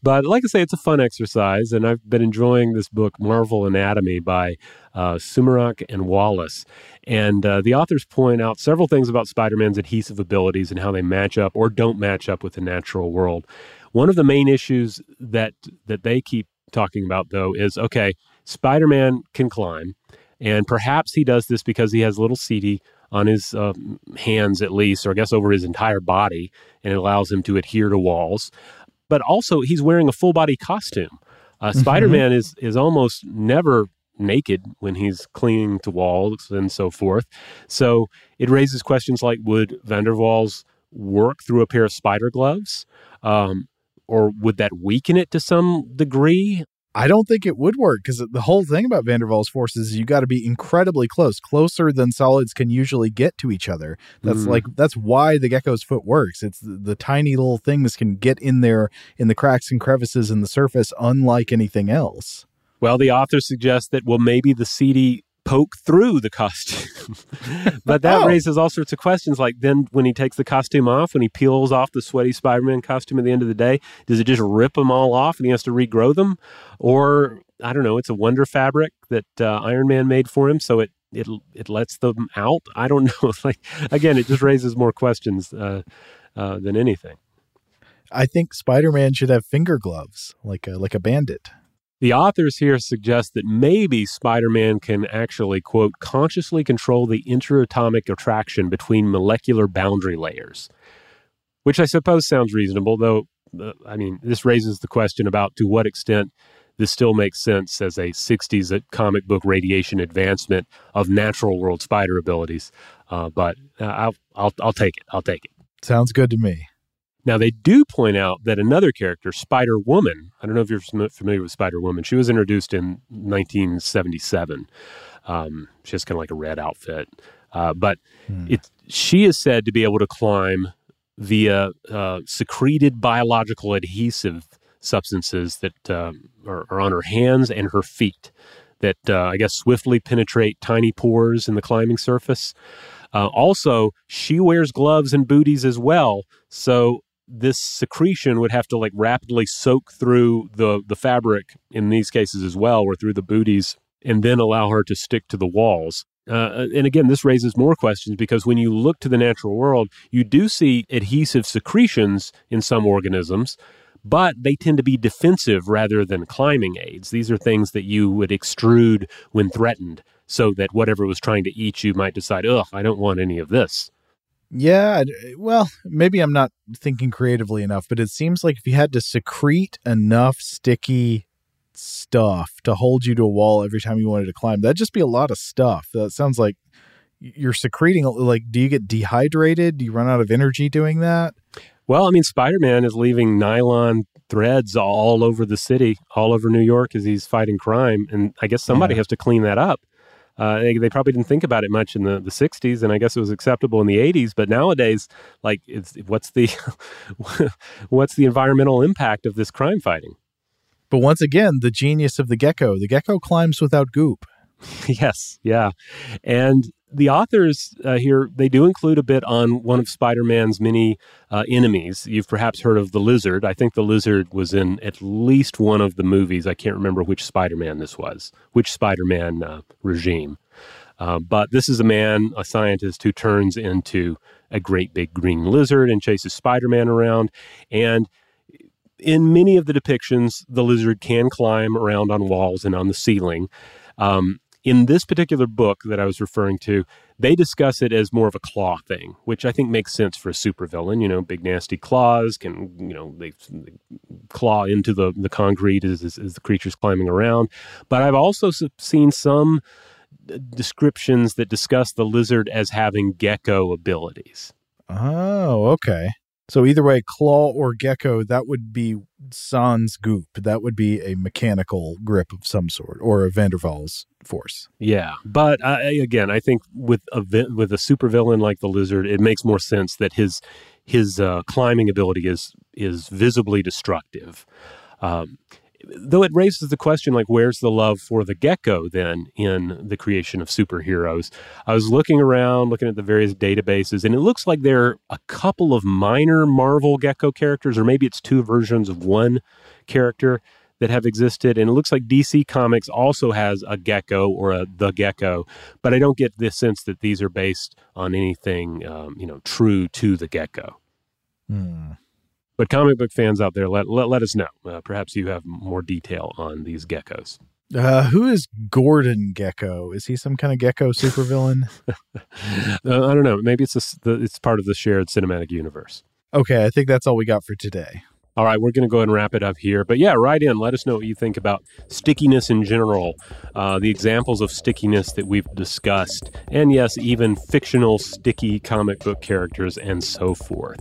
But like I say, it's a fun exercise, and I've been enjoying this book, Marvel Anatomy, by uh, Sumerak and Wallace. And uh, the authors point out several things about Spider Man's adhesive abilities and how they match up or don't match up with the natural world. One of the main issues that that they keep talking about though is okay, Spider-Man can climb, and perhaps he does this because he has little setae on his uh, hands at least, or I guess over his entire body, and it allows him to adhere to walls. But also, he's wearing a full body costume. Uh, mm-hmm. Spider-Man is is almost never naked when he's clinging to walls and so forth. So it raises questions like: Would van der Waals work through a pair of spider gloves? Um, or would that weaken it to some degree? I don't think it would work because the whole thing about van der Waals forces is you got to be incredibly close, closer than solids can usually get to each other. That's mm. like that's why the gecko's foot works. It's the, the, tiny little things can get in there in the cracks and crevices in the surface, unlike anything else. Well, the author suggests that well, maybe the setae poke through the costume. but that oh. raises all sorts of questions. Like then when he takes the costume off, when he peels off the sweaty Spider-Man costume at the end of the day, does it just rip them all off and he has to regrow them? Or I don't know, it's a wonder fabric that uh, Iron Man made for him, so it it it lets them out. I don't know. like again, it just raises more questions uh, uh, than anything. I think Spider-Man should have finger gloves, like a, like a bandit. The authors here suggest that maybe Spider Man can actually, quote, consciously control the interatomic attraction between molecular boundary layers, which I suppose sounds reasonable, though, uh, I mean, this raises the question about to what extent this still makes sense as a 60s comic book radiation advancement of natural world spider abilities. Uh, but uh, I'll, I'll, I'll take it. I'll take it. Sounds good to me. Now, they do point out that another character, Spider Woman, I don't know if you're familiar with Spider Woman, she was introduced in 1977. Um, she has kind of like a red outfit. Uh, but hmm. it, she is said to be able to climb via uh, secreted biological adhesive substances that uh, are, are, on her hands and her feet that uh, I guess swiftly penetrate tiny pores in the climbing surface. Uh, also, she wears gloves and booties as well. So this secretion would have to like rapidly soak through the the fabric in these cases as well, or through the booties, and then allow her to stick to the walls. Uh, and again, this raises more questions because when you look to the natural world, you do see adhesive secretions in some organisms, but they tend to be defensive rather than climbing aids. These are things that you would extrude when threatened so that whatever was trying to eat you might decide, ugh, I don't want any of this. Yeah, well, maybe I'm not thinking creatively enough, but it seems like if you had to secrete enough sticky stuff to hold you to a wall every time you wanted to climb, that'd just be a lot of stuff. That sounds like you're secreting. Like, do you get dehydrated? Do you run out of energy doing that? Well, I mean, Spider Man is leaving nylon threads all over the city, all over New York as he's fighting crime. And I guess somebody yeah. has to clean that up. Uh, they, they, probably didn't think about it much in the, the 60s, and I guess it was acceptable in the 80s. But nowadays, like, it's, what's the what's the environmental impact of this crime fighting? But once again, the genius of the gecko. The gecko climbs without goop. yes, yeah, and the authors uh, here they do include a bit on one of spider-man's many uh, enemies. You've perhaps heard of the lizard. I think the lizard was in at least one of the movies. I can't remember which spider-man this was which spider-man uh, regime. Uh, but this is a man a scientist who turns into a great big green lizard and chases spider-man around. And in many of the depictions the lizard can climb around on walls and on the ceiling. Um, In this particular book that I was referring to, they discuss it as more of a claw thing, which I think makes sense for a supervillain. You know, big nasty claws can, you know, they, they claw into the, the concrete as, as, as the creature's climbing around. But I've also seen some descriptions that discuss the lizard as having gecko abilities. Oh, okay. So either way, claw or gecko, that would be sans goop. That would be a mechanical grip of some sort, or a Van der Waals force. Yeah, but I, again, I think with a with a supervillain like the lizard, it makes more sense that his his uh, climbing ability is is visibly destructive. Um, though it raises the question like where's the love for the gecko then in the creation of superheroes i was looking around looking at the various databases and it looks like there are a couple of minor marvel gecko characters or maybe it's two versions of one character that have existed and it looks like dc comics also has a gecko or a the gecko but i don't get the sense that these are based on anything um, you know true to the gecko hmm. But comic book fans out there, let, let, let us know. Uh, perhaps you have more detail on these geckos. Uh, who is Gordon Gecko? Is he some kind of gecko supervillain? uh, I don't know. Maybe it's a, the, it's part of the shared cinematic universe. Okay, I think that's all we got for today. All right, we're going to go ahead and wrap it up here. But yeah, write in. Let us know what you think about stickiness in general, uh, the examples of stickiness that we've discussed, and yes, even fictional sticky comic book characters and so forth.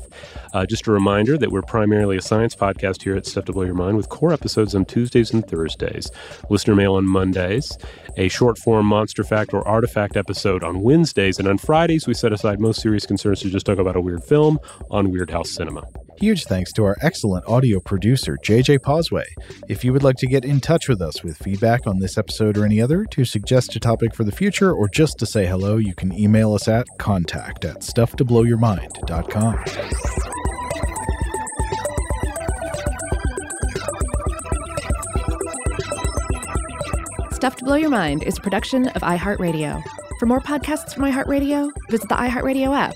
Uh, just a reminder that we're primarily a science podcast here at Stuff to Blow Your Mind with core episodes on Tuesdays and Thursdays, listener mail on Mondays, a short form monster fact or artifact episode on Wednesdays, and on Fridays, we set aside most serious concerns to just talk about a weird film on Weirdhouse Cinema. Huge thanks to our excellent audio producer, JJ Posway. If you would like to get in touch with us with feedback on this episode or any other, to suggest a topic for the future, or just to say hello, you can email us at contact at stufftoblowyourmind.com. Stuff to Blow Your Mind is a production of iHeartRadio. For more podcasts from iHeartRadio, visit the iHeartRadio app,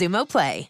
Xumo Play.